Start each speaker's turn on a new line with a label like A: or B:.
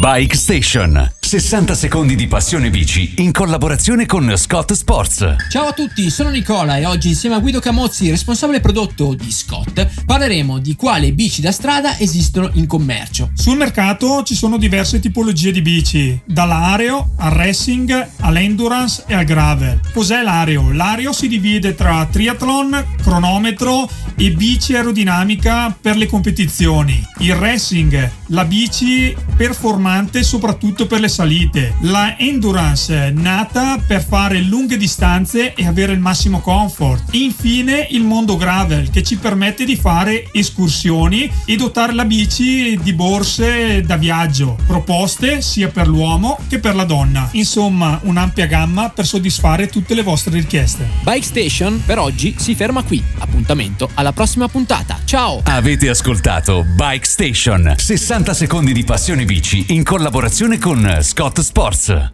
A: Bike Station. 60 secondi di passione bici in collaborazione con Scott Sports.
B: Ciao a tutti, sono Nicola e oggi insieme a Guido Camozzi, responsabile prodotto di Scott, parleremo di quali bici da strada esistono in commercio.
C: Sul mercato ci sono diverse tipologie di bici, dall'aereo al racing all'endurance e al gravel. Cos'è l'aereo? L'aereo si divide tra triathlon, cronometro e bici aerodinamica per le competizioni. Il racing, la bici performante soprattutto per le salite. La endurance, nata per fare lunghe distanze e avere il massimo comfort. Infine il mondo gravel che ci permette di fare escursioni e dotare la bici di borse da viaggio, proposte sia per l'uomo che per la donna. Insomma, un'ampia gamma per soddisfare tutte le vostre richieste.
B: Bike Station per oggi si ferma qui. Appuntamento alla prossima puntata. Ciao!
A: Avete ascoltato Bike Station. 60 secondi di passione bici in collaborazione con Scott Sports.